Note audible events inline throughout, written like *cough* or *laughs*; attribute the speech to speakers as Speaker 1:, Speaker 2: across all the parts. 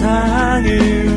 Speaker 1: 세상을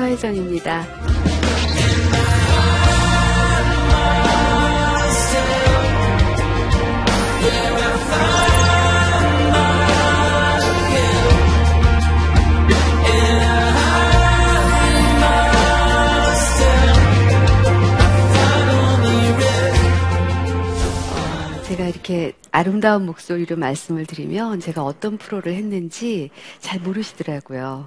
Speaker 2: 서혜정입니다. 제가 이렇게 아름다운 목소리로 말씀을 드리면 제가 어떤 프로를 했는지 잘 모르시더라고요.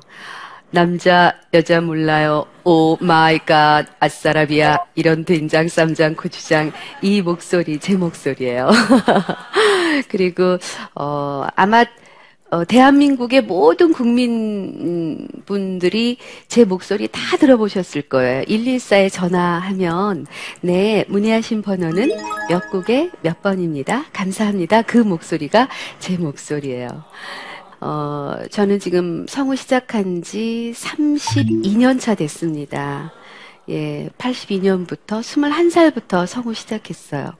Speaker 2: 남자, 여자 몰라요. Oh my god, 아싸라비아. 이런 된장, 쌈장, 고추장. 이 목소리, 제 목소리예요. *laughs* 그리고, 어, 아마, 어, 대한민국의 모든 국민분들이 제 목소리 다 들어보셨을 거예요. 114에 전화하면, 네, 문의하신 번호는 몇 국에 몇 번입니다. 감사합니다. 그 목소리가 제 목소리예요. 어, 저는 지금 성우 시작한 지 32년 차 됐습니다. 예, 82년부터 21살부터 성우 시작했어요.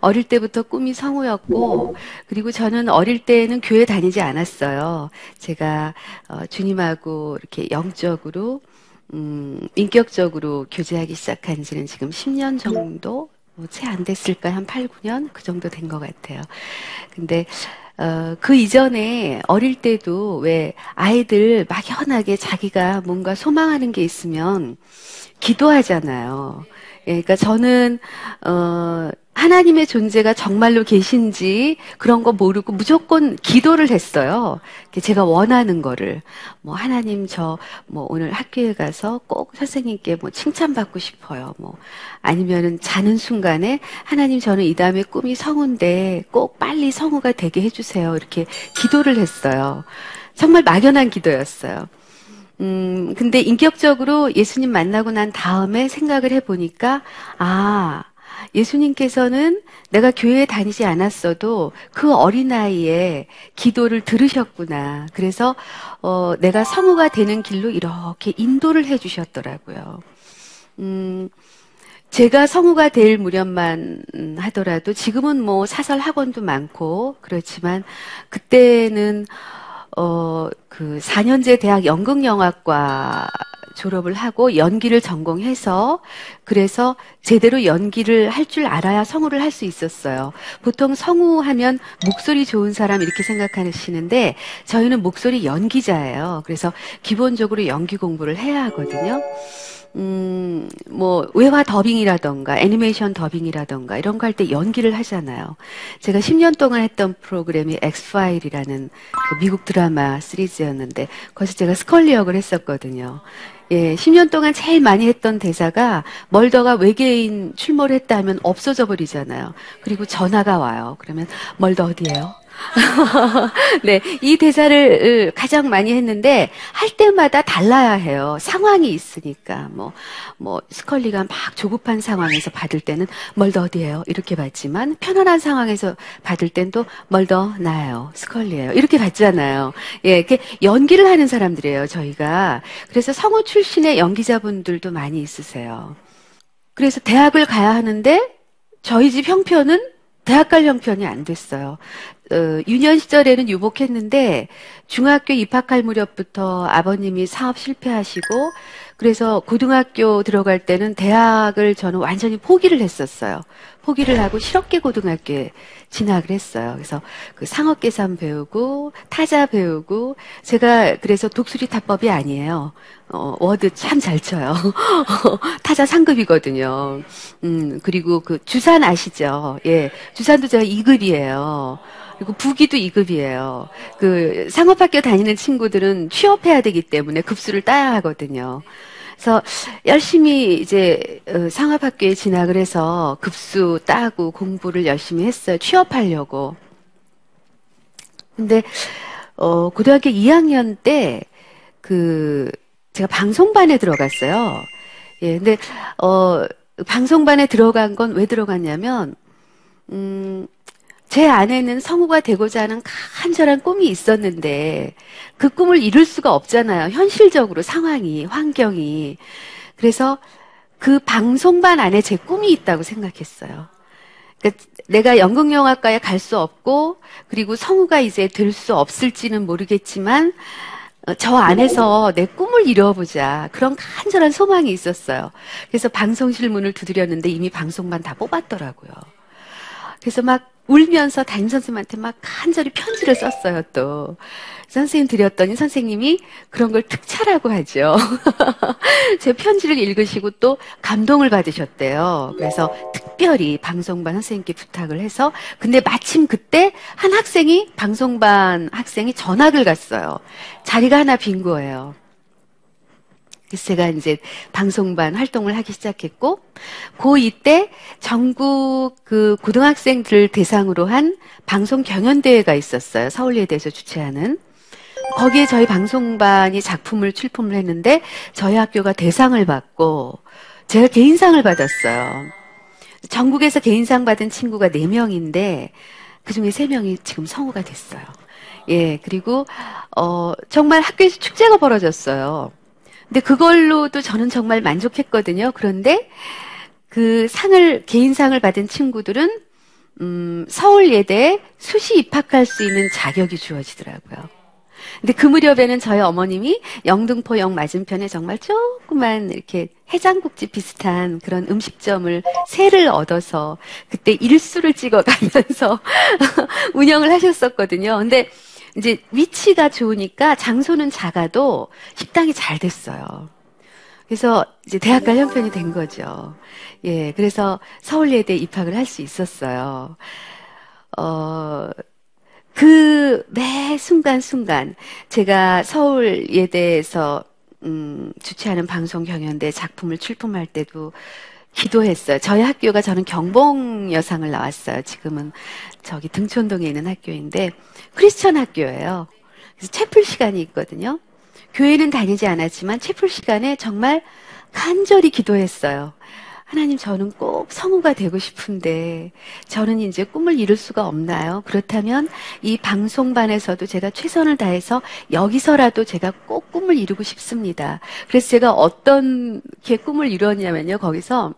Speaker 2: 어릴 때부터 꿈이 성우였고, 그리고 저는 어릴 때는 교회 다니지 않았어요. 제가, 어, 주님하고 이렇게 영적으로, 음, 인격적으로 교제하기 시작한 지는 지금 10년 정도, 뭐 채안 됐을까요? 한 8, 9년? 그 정도 된 것 같아요. 근데, 어, 그 이전에 어릴 때도 왜 아이들 막연하게 자기가 뭔가 소망하는 게 있으면 기도하잖아요. 예, 그러니까 저는 어, 하나님의 존재가 정말로 계신지 그런 거 모르고 무조건 기도를 했어요. 제가 원하는 거를 뭐 하나님 저 뭐 오늘 학교에 가서 꼭 선생님께 뭐 칭찬받고 싶어요. 뭐 아니면은 자는 순간에 하나님 저는 이 다음에 꿈이 성우인데 꼭 빨리 성우가 되게 해주세요. 이렇게 기도를 했어요. 정말 막연한 기도였어요. 음, 근데 인격적으로 예수님 만나고 난 다음에 생각을 해보니까, 아, 예수님께서는 내가 교회에 다니지 않았어도 그 어린아이의 기도를 들으셨구나. 그래서, 어, 내가 성우가 되는 길로 이렇게 인도를 해 주셨더라고요. 음, 제가 성우가 될 무렵만 하더라도 지금은 뭐 사설 학원도 많고 그렇지만 그때는 어, 그 4년제 대학 연극영화과 졸업을 하고 연기를 전공해서 그래서 제대로 연기를 할 줄 알아야 성우를 할 수 있었어요. 보통 성우 하면 목소리 좋은 사람 이렇게 생각하시는데 저희는 목소리 연기자예요. 그래서 기본적으로 연기 공부를 해야 하거든요. 음, 뭐, 외화 더빙이라던가, 애니메이션 더빙이라던가, 이런 거 할 때 연기를 하잖아요. 제가 10년 동안 했던 프로그램이 엑스파일이라는 그 미국 드라마 시리즈였는데, 거기서 제가 스컬리 역을 했었거든요. 예, 10년 동안 제일 많이 했던 대사가 멀더가 외계인 출몰 했다 하면 없어져 버리잖아요. 그리고 전화가 와요. 그러면 멀더 어디에요? *laughs* 네, 이 대사를 가장 많이 했는데 할 때마다 달라야 해요. 상황이 있으니까 뭐뭐 스컬리가 막 조급한 상황에서 받을 때는 멀더 어디에요? 이렇게 받지만 편안한 상황에서 받을 땐또 멀더 나요. 스컬리예요. 이렇게 받잖아요. 예, 이렇게 연기를 하는 사람들이에요. 저희가 그래서 성우 출신의 연기자분들도 많이 있으세요. 그래서 대학을 가야 하는데 저희 집 형편은 대학 갈 형편이 안 됐어요. 어, 유년 시절에는 유복했는데 중학교 입학할 무렵부터 아버님이 사업 실패하시고 그래서 고등학교 들어갈 때는 대학을 저는 완전히 포기를 했었어요. 포기를 하고 실업계 고등학교에 진학을 했어요. 그래서 그 상업 계산 배우고 타자 배우고 제가 그래서 독수리 타법이 아니에요. 어, 워드 참 잘 쳐요. *laughs* 타자 상급이거든요. 음, 그리고 그 주산 아시죠? 예. 주산도 제가 2급이에요. 그리고 부기도 2급이에요. 그 상업학교 다니는 친구들은 취업해야 되기 때문에 급수를 따야 하거든요. 그래서 열심히 이제 어, 상업학교에 진학을 해서 급수 따고 공부를 열심히 했어요. 취업하려고. 근데 어 고등학교 2학년 때 그 제가 방송반에 들어갔어요. 예, 근데 어 방송반에 들어간 건 왜 들어갔냐면 음, 제 안에는 성우가 되고자 하는 간절한 꿈이 있었는데 그 꿈을 이룰 수가 없잖아요. 현실적으로 상황이, 환경이. 그래서 그 방송반 안에 제 꿈이 있다고 생각했어요. 그러니까 내가 연극영화과에 갈 수 없고 그리고 성우가 이제 될 수 없을지는 모르겠지만 어, 저 안에서 내 꿈을 이루어보자. 그런 간절한 소망이 있었어요. 그래서 방송실 문을 두드렸는데 이미 방송반 다 뽑았더라고요. 그래서 막 울면서 담임 선생님한테 막 간절히 편지를 썼어요, 또. 선생님 드렸더니 선생님이 그런 걸 특차라고 하죠. *laughs* 제 편지를 읽으시고 또 감동을 받으셨대요. 그래서 특별히 방송반 선생님께 부탁을 해서 근데 마침 그때 한 학생이 방송반 학생이 전학을 갔어요. 자리가 하나 빈 거예요. 그래서 제가 이제 방송반 활동을 하기 시작했고, 고2 때 전국 그 고등학생들 대상으로 한 방송 경연대회가 있었어요. 서울예대에서 주최하는. 거기에 저희 방송반이 작품을 출품을 했는데, 저희 학교가 대상을 받고, 제가 개인상을 받았어요. 전국에서 개인상 받은 친구가 4명인데, 그 중에 3명이 지금 성우가 됐어요. 예, 그리고, 어, 정말 학교에서 축제가 벌어졌어요. 근데 그걸로도 저는 정말 만족했거든요. 그런데 그 상을 개인상을 받은 친구들은 음, 서울예대에 수시 입학할 수 있는 자격이 주어지더라고요. 근데 그 무렵에는 저희 어머님이 영등포역 맞은편에 정말 조그만 이렇게 해장국집 비슷한 그런 음식점을 세를 얻어서 그때 일수를 찍어가면서 *laughs* 운영을 하셨었거든요. 근데 이제 위치가 좋으니까 장소는 작아도 식당이 잘 됐어요. 그래서 이제 대학 갈 형편이 된 거죠. 예, 그래서 서울예대 입학을 할 수 있었어요. 어, 그 매 순간순간 제가 서울예대에서 음, 주최하는 방송 경연대 작품을 출품할 때도 기도했어요. 저희 학교가 저는 경봉 여상을 나왔어요. 지금은 저기 등촌동에 있는 학교인데 크리스천 학교예요. 그래서 채플 시간이 있거든요. 교회는 다니지 않았지만 채플 시간에 정말 간절히 기도했어요. 하나님, 저는 꼭 성우가 되고 싶은데, 저는 이제 꿈을 이룰 수가 없나요? 그렇다면 이 방송반에서도 제가 최선을 다해서 여기서라도 제가 꼭 꿈을 이루고 싶습니다. 그래서 제가 어떤 게 꿈을 이루었냐면요, 거기서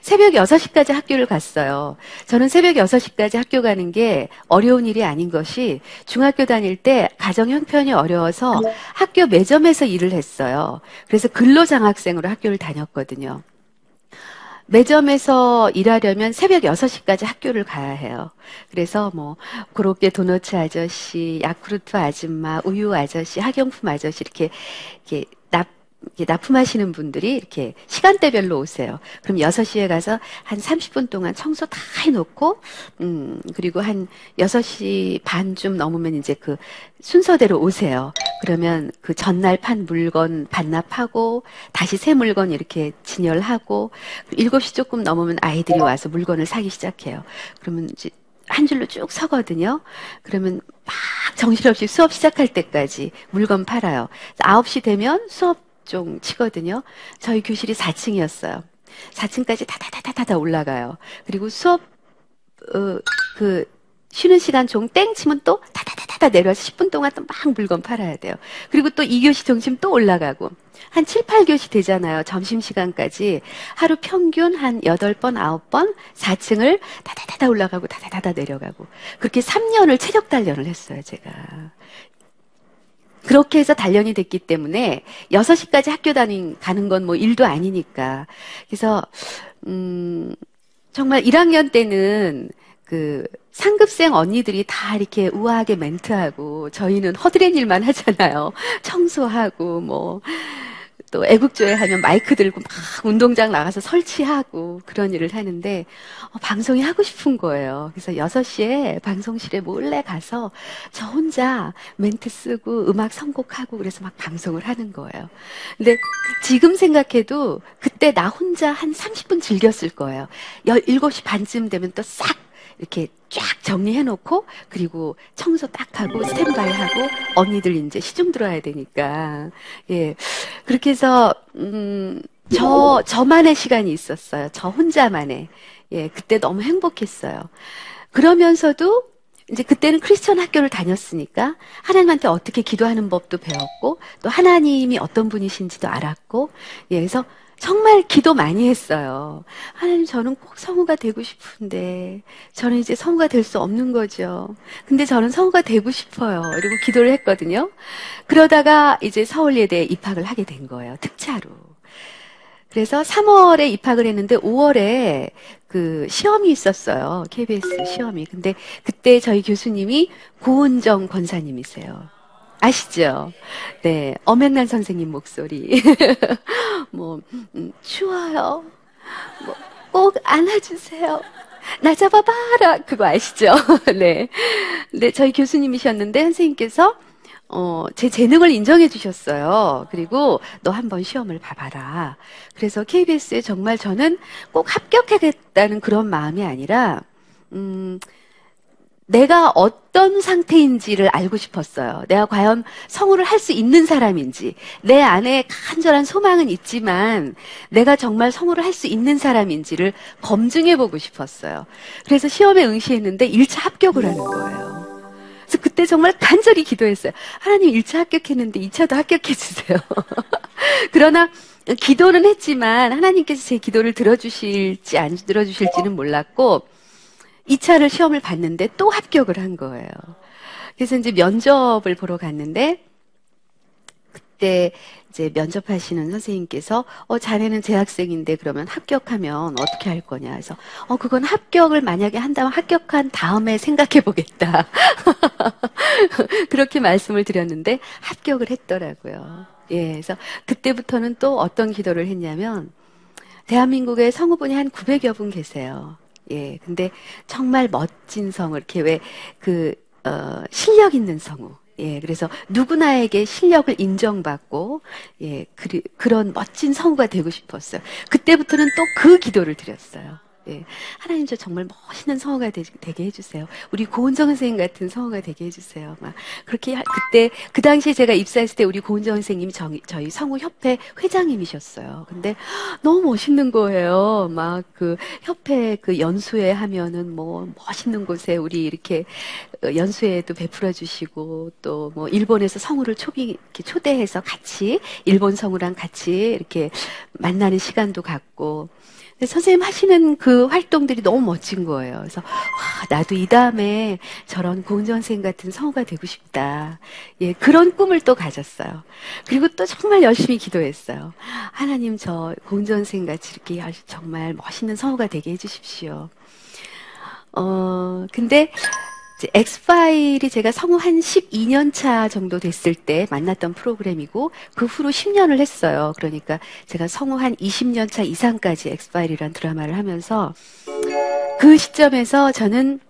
Speaker 2: 새벽 6시까지 학교를 갔어요. 저는 새벽 6시까지 학교 가는 게 어려운 일이 아닌 것이 중학교 다닐 때 가정 형편이 어려워서 학교 매점에서 일을 했어요. 그래서 근로장학생으로 학교를 다녔거든요. 매점에서 일하려면 새벽 6시까지 학교를 가야 해요. 그래서 뭐, 그렇게 도너츠 아저씨, 야쿠르트 아줌마, 우유 아저씨, 학용품 아저씨, 이렇게, 이렇게 납품하시는 분들이 이렇게 시간대별로 오세요. 그럼 6시에 가서 한 30분 동안 청소 다 해놓고, 음, 그리고 한 6시 반쯤 넘으면 이제 그 순서대로 오세요. 그러면 그 전날 판 물건 반납하고, 다시 새 물건 이렇게 진열하고, 7시 조금 넘으면 아이들이 와서 물건을 사기 시작해요. 그러면 이제 한 줄로 쭉 서거든요. 그러면 막 정신없이 수업 시작할 때까지 물건 팔아요. 9시 되면 수업 종 치거든요. 저희 교실이 4층이었어요. 4층까지 다다다다다 올라가요. 그리고 수업 어, 그 쉬는 시간 종 땡 치면 또 다다다다다 내려와서 10분 동안 또 막 물건 팔아야 돼요. 그리고 또 2교시 종치면 또 올라가고 한 7, 8교시 되잖아요. 점심 시간까지 하루 평균 한 8번, 9번 4층을 다다다다 올라가고 다다다다 내려가고 그렇게 3년을 체력 단련을 했어요, 제가. 그렇게 해서 단련이 됐기 때문에 6시까지 학교 다닌, 가는 건 뭐 일도 아니니까. 그래서, 음, 정말 1학년 때는 그 상급생 언니들이 다 이렇게 우아하게 멘트하고 저희는 허드렛 일만 하잖아요. 청소하고 뭐. 또 애국조회 하면 마이크 들고 막 운동장 나가서 설치하고 그런 일을 하는데 어, 방송이 하고 싶은 거예요. 그래서 6시에 방송실에 몰래 가서 저 혼자 멘트 쓰고 음악 선곡하고 그래서 막 방송을 하는 거예요. 근데 지금 생각해도 그때 나 혼자 한 30분 즐겼을 거예요. 7시 반쯤 되면 또 싹 이렇게 쫙 정리해놓고 그리고 청소 딱 하고 스탠바이 하고 언니들 이제 시중 들어야 되니까. 예. 그렇게 해서 음 저 저만의 시간이 있었어요. 저 혼자만의. 예 그때 너무 행복했어요. 그러면서도 이제 그때는 크리스천 학교를 다녔으니까 하나님한테 어떻게 기도하는 법도 배웠고 또 하나님이 어떤 분이신지도 알았고 예 그래서 정말 기도 많이 했어요. 하나님, 저는 꼭 성우가 되고 싶은데, 저는 이제 성우가 될 수 없는 거죠. 근데 저는 성우가 되고 싶어요. 그리고 기도를 했거든요. 그러다가 이제 서울예대에 입학을 하게 된 거예요. 특차로. 그래서 3월에 입학을 했는데 5월에 그 시험이 있었어요. KBS 시험이. 근데 그때 저희 교수님이 고은정 권사님이세요. 아시죠? 네, 엄연난 선생님 목소리. *laughs* 뭐, 음, 추워요. 뭐, 꼭 안아주세요. 나 잡아봐라. 그거 아시죠? *laughs* 네. 네, 저희 교수님이셨는데, 선생님께서, 어, 제 재능을 인정해 주셨어요. 그리고 너 한번 시험을 봐봐라. 그래서 KBS에 정말 저는 꼭 합격하겠다는 그런 마음이 아니라, 음, 내가 어떤 상태인지를 알고 싶었어요. 내가 과연 성우를 할 수 있는 사람인지, 내 안에 간절한 소망은 있지만, 내가 정말 성우를 할 수 있는 사람인지를 검증해 보고 싶었어요. 그래서 시험에 응시했는데 1차 합격을 하는 거예요. 그래서 그때 정말 간절히 기도했어요. 하나님 1차 합격했는데 2차도 합격해 주세요. *laughs* 그러나 기도는 했지만 하나님께서 제 기도를 들어주실지 안 들어주실지는 몰랐고, 2차를 시험을 봤는데 또 합격을 한 거예요. 그래서 이제 면접을 보러 갔는데 그때 이제 면접하시는 선생님께서 어 자네는 재학생인데 그러면 합격하면 어떻게 할 거냐 해서 어 그건 합격을 만약에 한다면 합격한 다음에 생각해 보겠다 *laughs* 그렇게 말씀을 드렸는데 합격을 했더라고요. 예, 그래서 그때부터는 또 어떤 기도를 했냐면 대한민국에 성우분이 한 900여 분 계세요. 예, 근데 정말 멋진 성우, 이렇게 왜, 그, 어, 실력 있는 성우. 예, 그래서 누구나에게 실력을 인정받고, 예, 그, 그런 멋진 성우가 되고 싶었어요. 그때부터는 또 그 기도를 드렸어요. 예. 하나님 저 정말 멋있는 성우가 되, 게 해주세요. 우리 고은정 선생님 같은 성우가 되게 해주세요. 막 그렇게 하, 그때 그 당시에 제가 입사했을 때 우리 고은정 선생님이 저, 저희 성우 협회 회장님이셨어요. 근데 너무 멋있는 거예요. 막 그 협회 그 연수회 하면은 뭐 멋있는 곳에 우리 이렇게 연수회도 베풀어 주시고 또 뭐 일본에서 성우를 이렇게 초대해서 같이 일본 성우랑 같이 이렇게 만나는 시간도 갖고 선생님 하시는 그 활동들이 너무 멋진 거예요. 그래서 와, 나도 이 다음에 저런 선생님 같은 성우가 되고 싶다. 예, 그런 꿈을 또 가졌어요. 그리고 또 정말 열심히 기도했어요. 하나님 저 선생님 같이 이렇게 정말 멋있는 성우가 되게 해주십시오. 어, 근데 엑스파일이 제가 성우 한 12년 차 정도 됐을 때 만났던 프로그램이고 그 후로 10년을 했어요. 그러니까 제가 성우 한 20년 차 이상까지 엑스파일이란 드라마를 하면서 그 시점에서 저는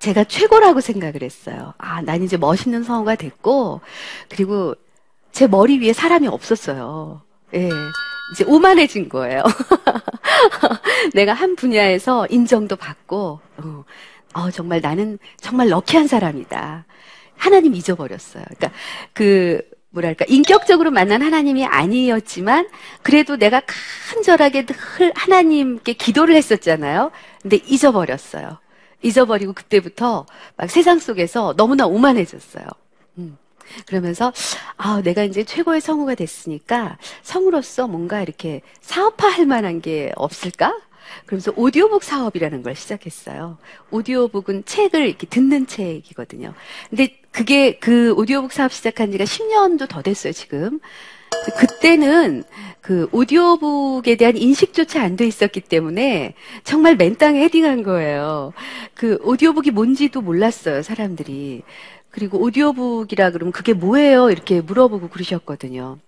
Speaker 2: 제가 최고라고 생각을 했어요. 아, 난 이제 멋있는 성우가 됐고 그리고 제 머리 위에 사람이 없었어요. 예. 이제 오만해진 거예요. *laughs* 내가 한 분야에서 인정도 받고, 어, 어, 정말 나는 정말 럭키한 사람이다. 하나님 잊어버렸어요. 그러니까 그 뭐랄까 인격적으로 만난 하나님이 아니었지만 그래도 내가 간절하게 늘 하나님께 기도를 했었잖아요. 근데 잊어버렸어요. 잊어버리고 그때부터 막 세상 속에서 너무나 오만해졌어요. 음. 그러면서 아 내가 이제 최고의 성우가 됐으니까 성우로서 뭔가 이렇게 사업화할 만한 게 없을까? 그러면서 오디오북 사업이라는 걸 시작했어요. 오디오북은 책을 이렇게 듣는 책이거든요. 근데 그게 그 오디오북 사업 시작한 지가 10년도 더 됐어요, 지금. 그때는 그 오디오북에 대한 인식조차 안 돼 있었기 때문에 정말 맨 땅에 헤딩한 거예요. 그 오디오북이 뭔지도 몰랐어요, 사람들이. 그리고 오디오북이라 그러면 그게 뭐예요? 이렇게 물어보고 그러셨거든요.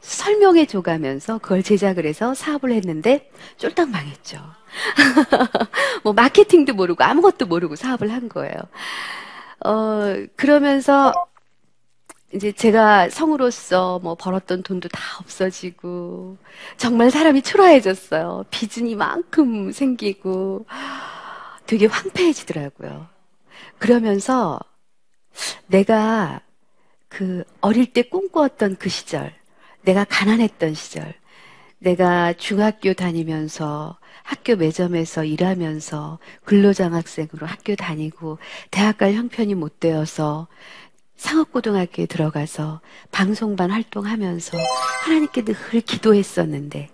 Speaker 2: 설명해 줘가면서 그걸 제작을 해서 사업을 했는데 쫄딱 망했죠. *laughs* 뭐 마케팅도 모르고 아무것도 모르고 사업을 한 거예요. 어, 그러면서 이제 제가 성우로서 뭐 벌었던 돈도 다 없어지고 정말 사람이 초라해졌어요. 빚은 이만큼 생기고 되게 황폐해지더라고요. 그러면서 내가 그 어릴 때 꿈꾸었던 그 시절, 내가 가난했던 시절, 내가 중학교 다니면서 학교 매점에서 일하면서 근로장학생으로 학교 다니고 대학 갈 형편이 못 되어서 상업고등학교에 들어가서 방송반 활동하면서 하나님께 늘 기도했었는데,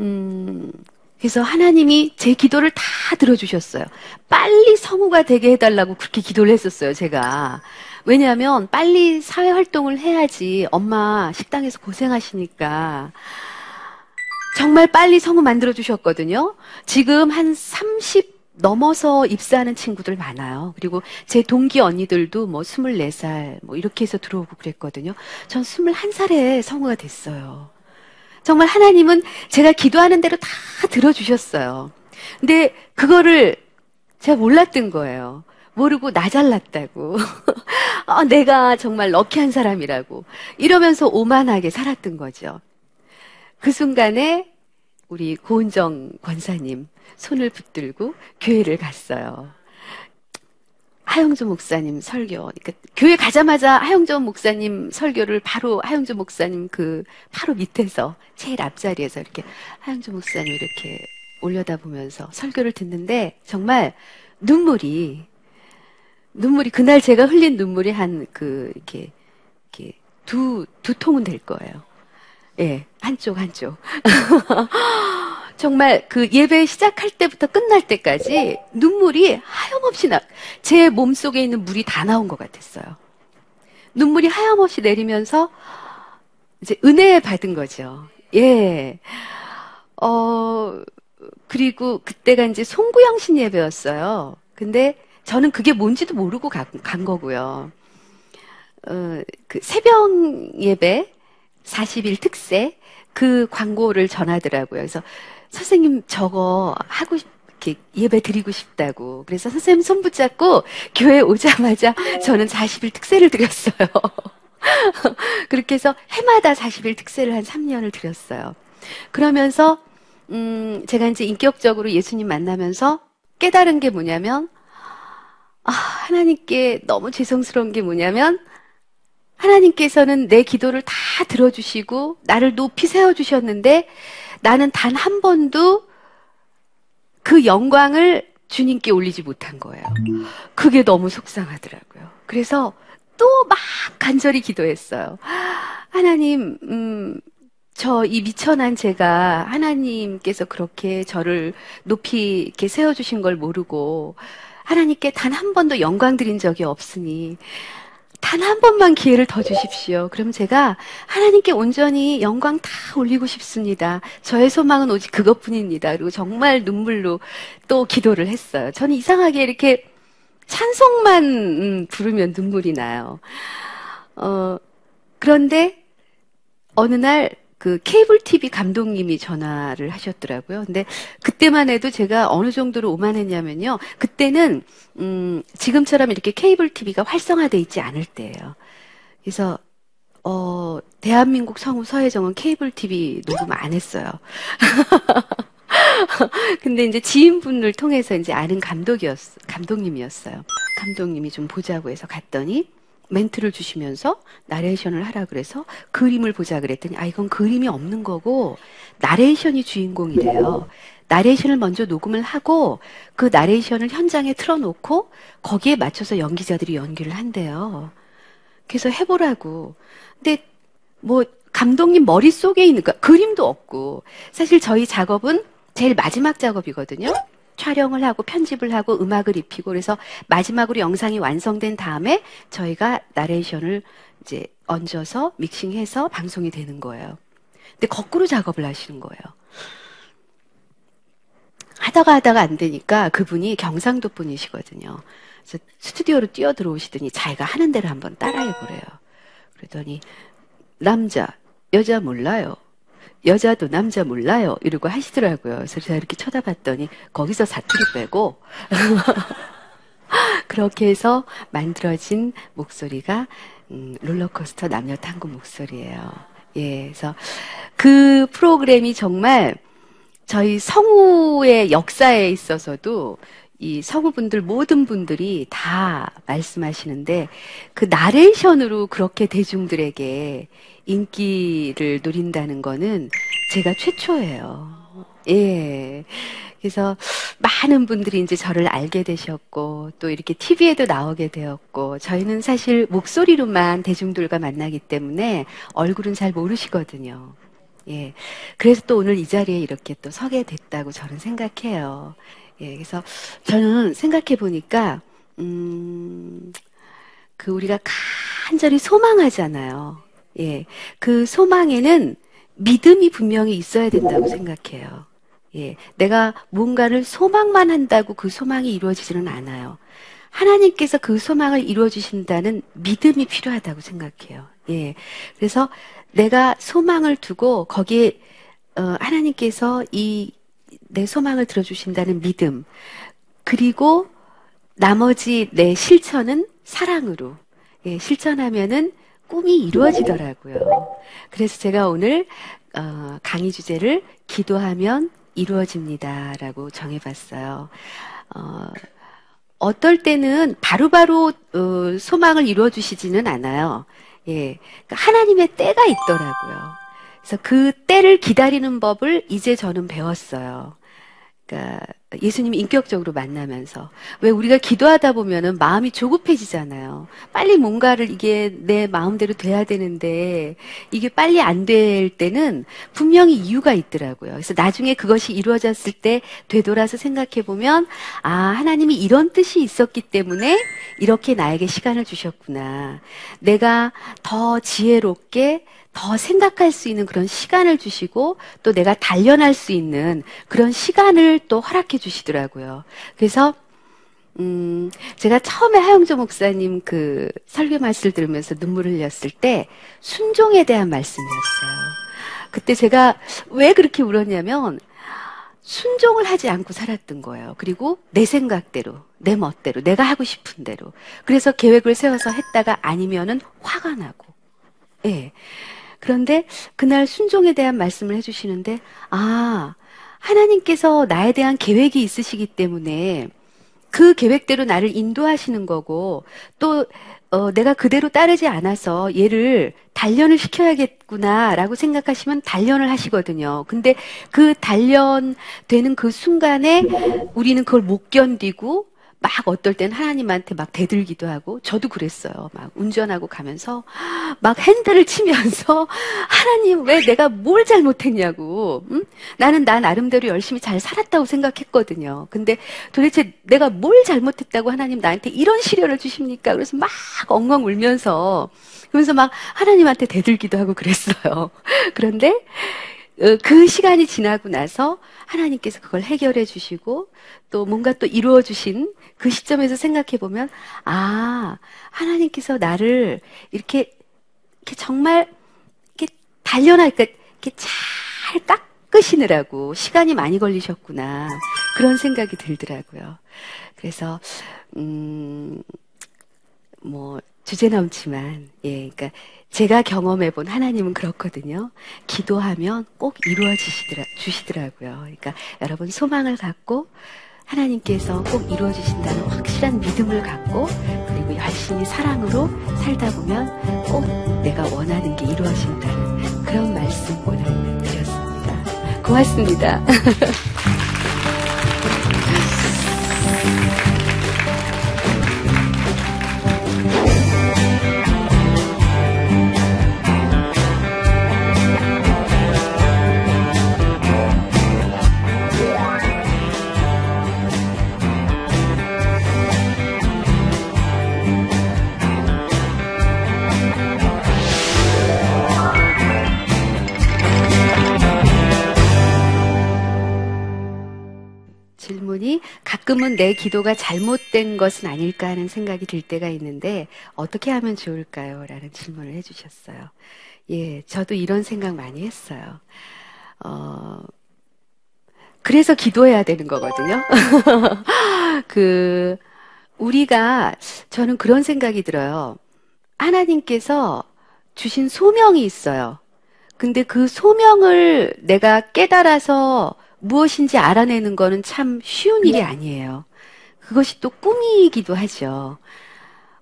Speaker 2: 음, 그래서 하나님이 제 기도를 다 들어주셨어요. 빨리 성우가 되게 해달라고 그렇게 기도를 했었어요, 제가. 왜냐하면 빨리 사회 활동을 해야지 엄마 식당에서 고생하시니까. 정말 빨리 성우 만들어 주셨거든요. 지금 한 30 넘어서 입사하는 친구들 많아요. 그리고 제 동기 언니들도 뭐 24살 뭐 이렇게 해서 들어오고 그랬거든요. 전 21살에 성우가 됐어요. 정말 하나님은 제가 기도하는 대로 다 들어주셨어요. 근데 그거를 제가 몰랐던 거예요. 모르고 나 잘났다고. *laughs* 아, 내가 정말 럭키한 사람이라고. 이러면서 오만하게 살았던 거죠. 그 순간에 우리 고은정 권사님 손을 붙들고 교회를 갔어요. 하영조 목사님 설교. 그러니까 교회 가자마자 하영조 목사님 설교를 바로 하영조 목사님 그 바로 밑에서 제일 앞자리에서 이렇게 하영조 목사님 이렇게 올려다 보면서 설교를 듣는데 정말 눈물이 눈물이 그날 제가 흘린 눈물이 한 그 이렇게 이렇게 두 두 통은 될 거예요. 예, 한쪽 한쪽. *laughs* 정말 그 예배 시작할 때부터 끝날 때까지 눈물이 하염없이 나, 제 몸속에 있는 물이 다 나온 것 같았어요. 눈물이 하염없이 내리면서 이제 은혜 받은 거죠. 예. 어, 그리고 그때가 이제 송구영신 예배였어요. 근데 저는 그게 뭔지도 모르고 간, 간 거고요. 어, 그 새벽 예배 40일 특세 그 광고를 전하더라고요. 그래서 선생님 저거 하고 싶, 이렇게 예배 드리고 싶다고. 그래서 선생님 손 붙잡고 교회 오자마자 저는 40일 특세를 드렸어요. *laughs* 그렇게 해서 해마다 40일 특세를 한 3년을 드렸어요. 그러면서 음, 제가 이제 인격적으로 예수님 만나면서 깨달은 게 뭐냐면 아, 하나님께 너무 죄송스러운 게 뭐냐면 하나님께서는 내 기도를 다 들어주시고 나를 높이 세워주셨는데 나는 단 한 번도 그 영광을 주님께 올리지 못한 거예요. 그게 너무 속상하더라고요. 그래서 또 막 간절히 기도했어요. 하나님, 음, 저 이 미천한 제가 하나님께서 그렇게 저를 높이 이렇게 세워주신 걸 모르고 하나님께 단 한 번도 영광 드린 적이 없으니 단 한 번만 기회를 더 주십시오. 그럼 제가 하나님께 온전히 영광 다 올리고 싶습니다. 저의 소망은 오직 그것뿐입니다. 그리고 정말 눈물로 또 기도를 했어요. 저는 이상하게 이렇게 찬송만 음, 부르면 눈물이 나요. 어, 그런데 어느 날 그 케이블 TV 감독님이 전화를 하셨더라고요. 근데 그때만 해도 제가 어느 정도로 오만했냐면요. 그때는 음, 지금처럼 이렇게 케이블 TV가 활성화돼 있지 않을 때예요. 그래서 어, 대한민국 성우 서혜정은 케이블 TV 녹음 안 했어요. *laughs* 근데 이제 지인분을 통해서 이제 아는 감독이었, 감독님이었어요. 감독님이 좀 보자고 해서 갔더니 멘트를 주시면서 나레이션을 하라 그래서 그림을 보자 그랬더니 아 이건 그림이 없는 거고 나레이션이 주인공이래요. 나레이션을 먼저 녹음을 하고 그 나레이션을 현장에 틀어놓고 거기에 맞춰서 연기자들이 연기를 한대요. 그래서 해보라고. 근데 뭐 감독님 머릿속에 있는 거 그림도 없고 사실 저희 작업은 제일 마지막 작업이거든요. 촬영을 하고 편집을 하고 음악을 입히고 그래서 마지막으로 영상이 완성된 다음에 저희가 나레이션을 이제 얹어서 믹싱해서 방송이 되는 거예요. 근데 거꾸로 작업을 하시는 거예요. 하다가 하다가 안 되니까 그분이 경상도 분이시거든요. 그래서 스튜디오로 뛰어 들어오시더니 자기가 하는 대로 한번 따라해 보래요. 그러더니 남자 여자 몰라요. 여자도 남자 몰라요. 이러고 하시더라고요. 그래서 제가 이렇게 쳐다봤더니 거기서 사투리 빼고 *laughs* 그렇게 해서 만들어진 목소리가 음, 롤러코스터 남녀 탐구 목소리예요. 예, 그래서 그 프로그램이 정말 저희 성우의 역사에 있어서도 이 성우분들 모든 분들이 다 말씀하시는데 그 나레이션으로 그렇게 대중들에게 인기를 누린다는 거는 제가 최초예요. 예. 그래서 많은 분들이 이제 저를 알게 되셨고 또 이렇게 TV에도 나오게 되었고 저희는 사실 목소리로만 대중들과 만나기 때문에 얼굴은 잘 모르시거든요. 예. 그래서 또 오늘 이 자리에 이렇게 또 서게 됐다고 저는 생각해요. 예. 그래서 저는 생각해 보니까 음, 그 우리가 간절히 소망하잖아요. 예. 그 소망에는 믿음이 분명히 있어야 된다고 생각해요. 예. 내가 뭔가를 소망만 한다고 그 소망이 이루어지지는 않아요. 하나님께서 그 소망을 이루어 주신다는 믿음이 필요하다고 생각해요. 예. 그래서 내가 소망을 두고 거기에 어, 하나님께서 이 내 소망을 들어주신다는 믿음 그리고 나머지 내 실천은 사랑으로 예, 실천하면은 꿈이 이루어지더라고요. 그래서 제가 오늘 어, 강의 주제를 기도하면 이루어집니다라고 정해봤어요. 어, 어떨 때는 바로바로 어, 소망을 이루어 주시지는 않아요. 예, 그러니까 하나님의 때가 있더라고요. 그래서 그 때를 기다리는 법을 이제 저는 배웠어요. 그러니까 예수님이 인격적으로 만나면서 왜 우리가 기도하다 보면은 마음이 조급해지잖아요. 빨리 뭔가를 이게 내 마음대로 돼야 되는데 이게 빨리 안 될 때는 분명히 이유가 있더라고요. 그래서 나중에 그것이 이루어졌을 때 되돌아서 생각해 보면 아 하나님이 이런 뜻이 있었기 때문에 이렇게 나에게 시간을 주셨구나. 내가 더 지혜롭게 더 생각할 수 있는 그런 시간을 주시고 또 내가 단련할 수 있는 그런 시간을 또 허락해 주시더라고요. 그래서 음, 제가 처음에 하영조 목사님 그 설교 말씀을 들으면서 눈물을 흘렸을 때 순종에 대한 말씀이었어요. 그때 제가 왜 그렇게 울었냐면 순종을 하지 않고 살았던 거예요. 그리고 내 생각대로, 내 멋대로, 내가 하고 싶은 대로. 그래서 계획을 세워서 했다가 아니면은 화가 나고. 예. 그런데 그날 순종에 대한 말씀을 해주시는데, 아, 하나님께서 나에 대한 계획이 있으시기 때문에 그 계획대로 나를 인도하시는 거고, 또, 어, 내가 그대로 따르지 않아서 얘를 단련을 시켜야겠구나라고 생각하시면 단련을 하시거든요. 근데 그 단련되는 그 순간에 우리는 그걸 못 견디고 막 어떨 땐 하나님한테 막 대들기도 하고 저도 그랬어요. 막 운전하고 가면서 막 핸들을 치면서 *laughs* 하나님 왜 내가 뭘 잘못했냐고. 응? 나는 나 나름대로 열심히 잘 살았다고 생각했거든요. 근데 도대체 내가 뭘 잘못했다고 하나님 나한테 이런 시련을 주십니까? 그래서 막 엉엉 울면서 그러면서 막 하나님한테 대들기도 하고 그랬어요. *laughs* 그런데 어, 그 시간이 지나고 나서 하나님께서 그걸 해결해 주시고 또 뭔가 또 이루어 주신 그 시점에서 생각해 보면 아 하나님께서 나를 이렇게 이렇게 정말 이렇게 단련하니까 이렇게 잘 깎으시느라고 시간이 많이 걸리셨구나 그런 생각이 들더라고요. 그래서 음 뭐 주제 넘지만 예 그러니까 제가 경험해 본 하나님은 그렇거든요. 기도하면 꼭 이루어 지시더라 주시더라고요. 그러니까 여러분 소망을 갖고 하나님께서 꼭 이루어 주신다는 확실한 믿음을 갖고 그리고 열심히 사랑으로 살다 보면 꼭 내가 원하는 게 이루어진다는 그런 말씀 오늘 드렸습니다. 고맙습니다. *laughs* 가끔은 내 기도가 잘못된 것은 아닐까 하는 생각이 들 때가 있는데 어떻게 하면 좋을까요? 라는 질문을 해주셨어요. 예, 저도 이런 생각 많이 했어요. 어, 그래서 기도해야 되는 거거든요. *laughs* 그, 우리가, 저는 그런 생각이 들어요. 하나님께서 주신 소명이 있어요. 근데 그 소명을 내가 깨달아서 무엇인지 알아내는 거는 참 쉬운 일이 아니에요. 그것이 또 꿈이기도 하죠.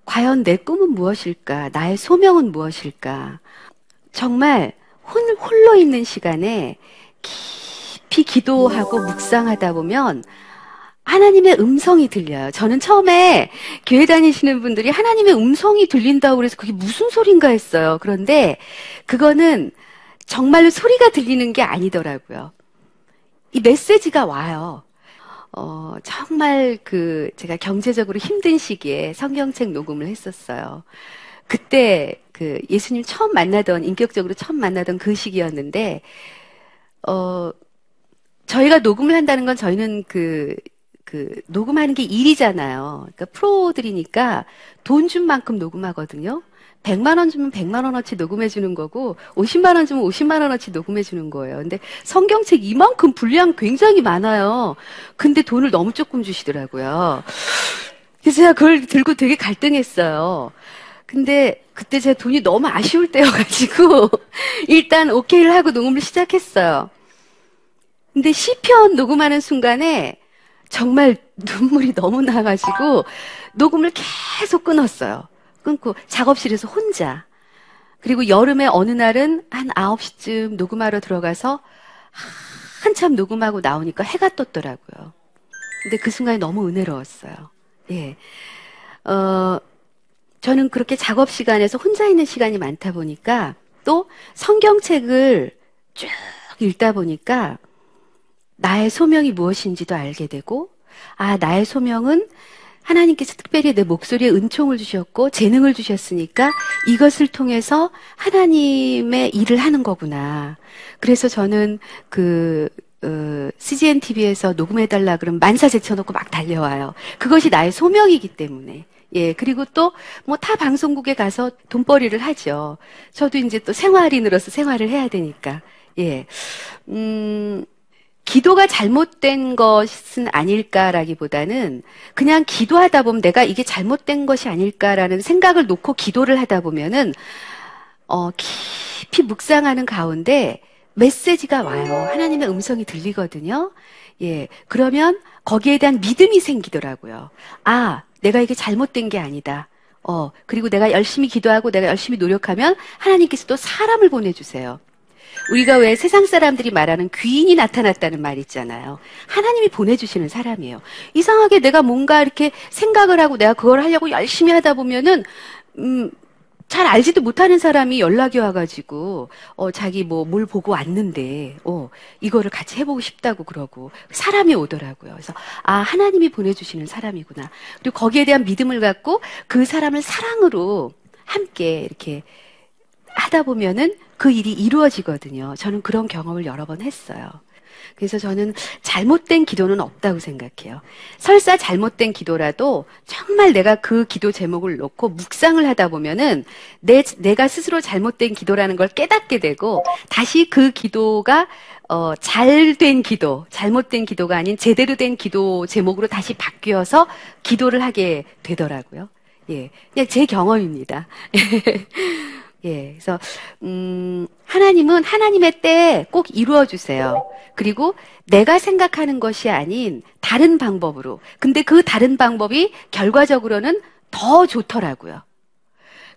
Speaker 2: 과연 내 꿈은 무엇일까? 나의 소명은 무엇일까? 정말 혼, 홀로 있는 시간에 깊이 기도하고 묵상하다 보면 하나님의 음성이 들려요. 저는 처음에 교회 다니시는 분들이 하나님의 음성이 들린다고 그래서 그게 무슨 소린가 했어요. 그런데 그거는 정말로 소리가 들리는 게 아니더라고요. 이 메시지가 와요. 어, 정말 그 제가 경제적으로 힘든 시기에 성경책 녹음을 했었어요. 그때 그 예수님 처음 만나던 인격적으로 처음 만나던 그 시기였는데 어 저희가 녹음을 한다는 건 저희는 그, 그, 녹음하는 게 일이잖아요. 그러니까 프로들이니까 돈 준 만큼 녹음하거든요. 100만 원 주면 100만 원어치 녹음해 주는 거고 50만 원 주면 50만 원어치 녹음해 주는 거예요. 근데 성경책 이만큼 분량 굉장히 많아요. 근데 돈을 너무 조금 주시더라고요. 그래서 제가 그걸 들고 되게 갈등했어요. 근데 그때 제 돈이 너무 아쉬울 때여가지고 *laughs* 일단 오케이를 하고 녹음을 시작했어요. 근데 시편 녹음하는 순간에 정말 *laughs* 눈물이 너무 나가지고 녹음을 계속 끊었어요. 끊고 작업실에서 혼자. 그리고 여름에 어느 날은 한 9시쯤 녹음하러 들어가서 한참 녹음하고 나오니까 해가 떴더라고요. 근데 그 순간이 너무 은혜로웠어요. 예. 어, 저는 그렇게 작업 시간에서 혼자 있는 시간이 많다 보니까 또 성경책을 쭉 읽다 보니까 나의 소명이 무엇인지도 알게 되고, 아, 나의 소명은 하나님께서 특별히 내 목소리에 은총을 주셨고 재능을 주셨으니까 이것을 통해서 하나님의 일을 하는 거구나. 그래서 저는 그 어, CGN TV에서 녹음해달라 그러면 만사 제쳐놓고 막 달려와요. 그것이 나의 소명이기 때문에. 예, 그리고 또, 뭐, 타 방송국에 가서 돈벌이를 하죠. 저도 이제 또 생활인으로서 생활을 해야 되니까. 예. 음, 기도가 잘못된 것은 아닐까라기보다는 그냥 기도하다 보면 내가 이게 잘못된 것이 아닐까라는 생각을 놓고 기도를 하다 보면은 어, 깊이 묵상하는 가운데 메시지가 와요. 하나님의 음성이 들리거든요. 예. 그러면 거기에 대한 믿음이 생기더라고요. 아, 내가 이게 잘못된 게 아니다. 어, 그리고 내가 열심히 기도하고 내가 열심히 노력하면 하나님께서 또 사람을 보내주세요. 우리가 왜 세상 사람들이 말하는 귀인이 나타났다는 말 있잖아요. 하나님이 보내주시는 사람이에요. 이상하게 내가 뭔가 이렇게 생각을 하고 내가 그걸 하려고 열심히 하다 보면은, 음, 잘 알지도 못하는 사람이 연락이 와가지고, 어, 자기 뭐, 뭘 보고 왔는데, 어, 이거를 같이 해보고 싶다고 그러고, 사람이 오더라고요. 그래서, 아, 하나님이 보내주시는 사람이구나. 그리고 거기에 대한 믿음을 갖고 그 사람을 사랑으로 함께 이렇게 하다 보면은 그 일이 이루어지거든요. 저는 그런 경험을 여러 번 했어요. 그래서 저는 잘못된 기도는 없다고 생각해요. 설사 잘못된 기도라도 정말 내가 그 기도 제목을 놓고 묵상을 하다 보면은 내, 내가 스스로 잘못된 기도라는 걸 깨닫게 되고 다시 그 기도가 어, 잘된 기도, 잘못된 기도가 아닌 제대로 된 기도 제목으로 다시 바뀌어서 기도를 하게 되더라고요. 예. 그냥 제 경험입니다. *laughs* 예, 그래서 음, 하나님은 하나님의 때에 꼭 이루어 주세요. 그리고 내가 생각하는 것이 아닌 다른 방법으로. 근데 그 다른 방법이 결과적으로는 더 좋더라고요.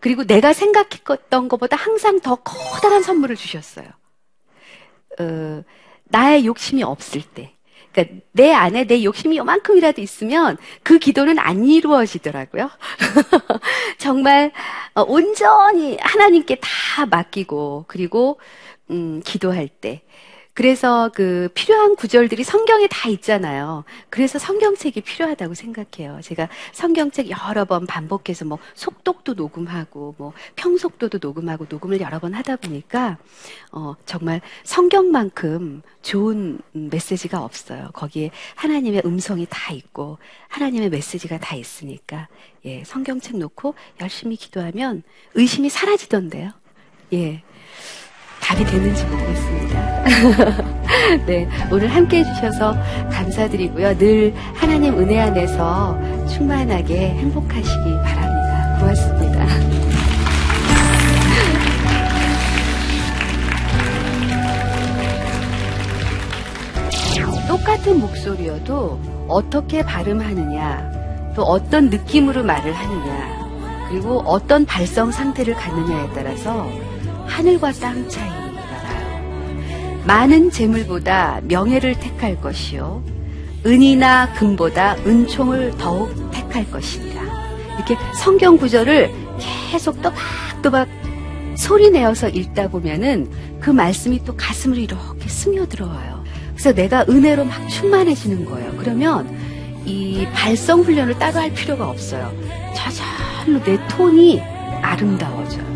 Speaker 2: 그리고 내가 생각했던 것보다 항상 더 커다란 선물을 주셨어요. 어, 나의 욕심이 없을 때. 그러니까 내 안에 내 욕심이 요만큼이라도 있으면 그 기도는 안 이루어지더라고요. *laughs* 정말 어, 온전히 하나님께 다 맡기고 그리고 음, 기도할 때 그래서 그 필요한 구절들이 성경에 다 있잖아요. 그래서 성경책이 필요하다고 생각해요. 제가 성경책 여러 번 반복해서 뭐 속독도 녹음하고 뭐 평속도도 녹음하고 녹음을 여러 번 하다 보니까 어 정말 성경만큼 좋은 메시지가 없어요. 거기에 하나님의 음성이 다 있고 하나님의 메시지가 다 있으니까 예, 성경책 놓고 열심히 기도하면 의심이 사라지던데요. 예. 답이 됐는지 모르겠습니다. *laughs* 네, 오늘 함께 해주셔서 감사드리고요. 늘 하나님 은혜 안에서 충만하게 행복하시기 바랍니다. 고맙습니다. *laughs* 똑같은 목소리여도 어떻게 발음하느냐, 또 어떤 느낌으로 말을 하느냐, 그리고 어떤 발성 상태를 갖느냐에 따라서 하늘과 땅 나요. 많은 재물보다 명예를 택할 것이요. 은이나 금보다 은총을 더욱 택할 것이니라. 이렇게 성경 구절을 계속 또박또박 소리 내어서 읽다 보면은 그 말씀이 또 가슴으로 이렇게 스며들어와요. 그래서 내가 은혜로 막 충만해지는 거예요. 그러면 이 발성 훈련을 따로 할 필요가 없어요. 저절로 내 톤이 아름다워져요.